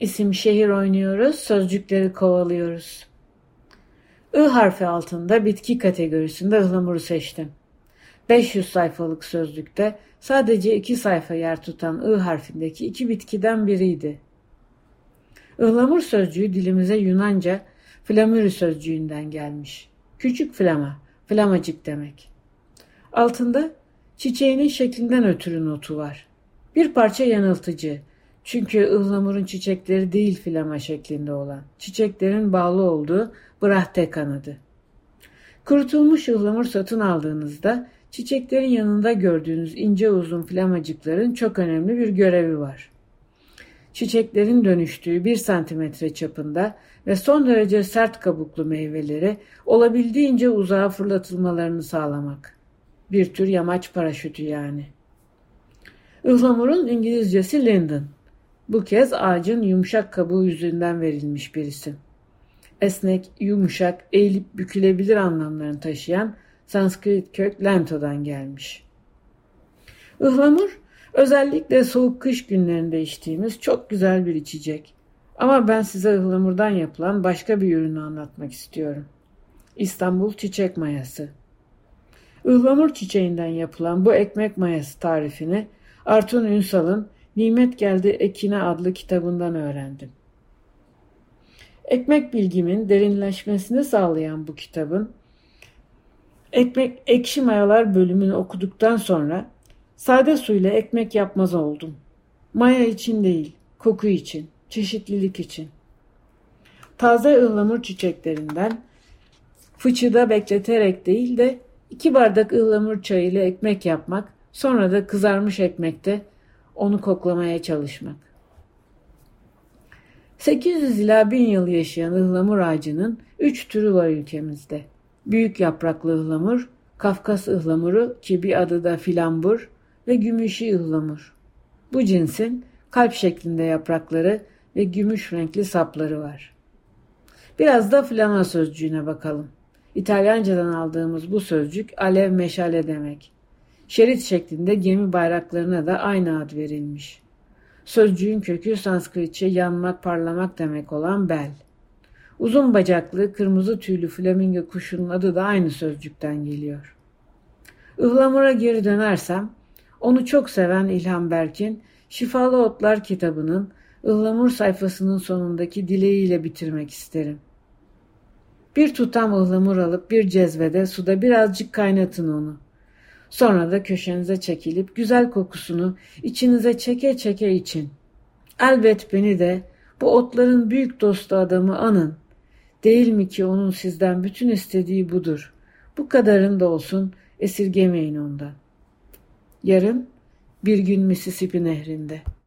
İsim şehir oynuyoruz, sözcükleri kovalıyoruz. I harfi altında bitki kategorisinde ıhlamuru seçtim. 500 sayfalık sözlükte sadece iki sayfa yer tutan I harfindeki iki bitkiden biriydi. Ihlamur sözcüğü dilimize Yunanca flamürü sözcüğünden gelmiş. Küçük flama, flamacık demek. Altında çiçeğinin şeklinden ötürü notu var. Bir parça yanıltıcı. Çünkü ıhlamurun çiçekleri değil flama şeklinde olan, çiçeklerin bağlı olduğu brahte kanadı. Kurutulmuş ıhlamur satın aldığınızda çiçeklerin yanında gördüğünüz ince uzun flamacıkların çok önemli bir görevi var. Çiçeklerin dönüştüğü bir santimetre çapında ve son derece sert kabuklu meyveleri olabildiğince uzağa fırlatılmalarını sağlamak. Bir tür yamaç paraşütü yani. Ihlamurun İngilizcesi linden. Bu kez ağacın yumuşak kabuğu yüzünden verilmiş bir isim. Esnek, yumuşak, eğilip bükülebilir anlamlarını taşıyan Sanskrit kök lento'dan gelmiş. Ihlamur özellikle soğuk kış günlerinde içtiğimiz çok güzel bir içecek. Ama ben size ıhlamurdan yapılan başka bir ürünü anlatmak istiyorum. İstanbul çiçek mayası. Ihlamur çiçeğinden yapılan bu ekmek mayası tarifini Artun Ünsal'ın Nimet Geldi Ekine adlı kitabından öğrendim. Ekmek bilgimin derinleşmesini sağlayan bu kitabın Ekmek Ekşi Mayalar bölümünü okuduktan sonra sade suyla ekmek yapmaz oldum. Maya için değil, koku için, çeşitlilik için. Taze ıhlamur çiçeklerinden fıçıda bekleterek değil de iki bardak ıhlamur çayıyla ekmek yapmak, sonra da kızarmış ekmekte onu koklamaya çalışmak. 800 ila 1000 yıl yaşayan ıhlamur ağacının 3 türü var ülkemizde. Büyük yapraklı ıhlamur, Kafkas ıhlamuru ki bir adı da filambur ve gümüşü ıhlamur. Bu cinsin kalp şeklinde yaprakları ve gümüş renkli sapları var. Biraz da flama sözcüğüne bakalım. İtalyancadan aldığımız bu sözcük alev meşale demek. Şerit şeklinde gemi bayraklarına da aynı ad verilmiş. Sözcüğün kökü Sanskritçe yanmak, parlamak demek olan bel. Uzun bacaklı, kırmızı tüylü flamingo kuşunun adı da aynı sözcükten geliyor. Ihlamur'a geri dönersem, onu çok seven İlhan Berk'in Şifalı Otlar kitabının ıhlamur sayfasının sonundaki dileğiyle bitirmek isterim. Bir tutam ıhlamur alıp bir cezvede suda birazcık kaynatın onu. Sonra da köşenize çekilip güzel kokusunu içinize çeke çeke için. Elbet beni de bu otların büyük dostu adamı anın. Değil mi ki onun sizden bütün istediği budur. Bu kadarın da olsun esirgemeyin ondan. Yarın bir gün Mississippi nehrinde.''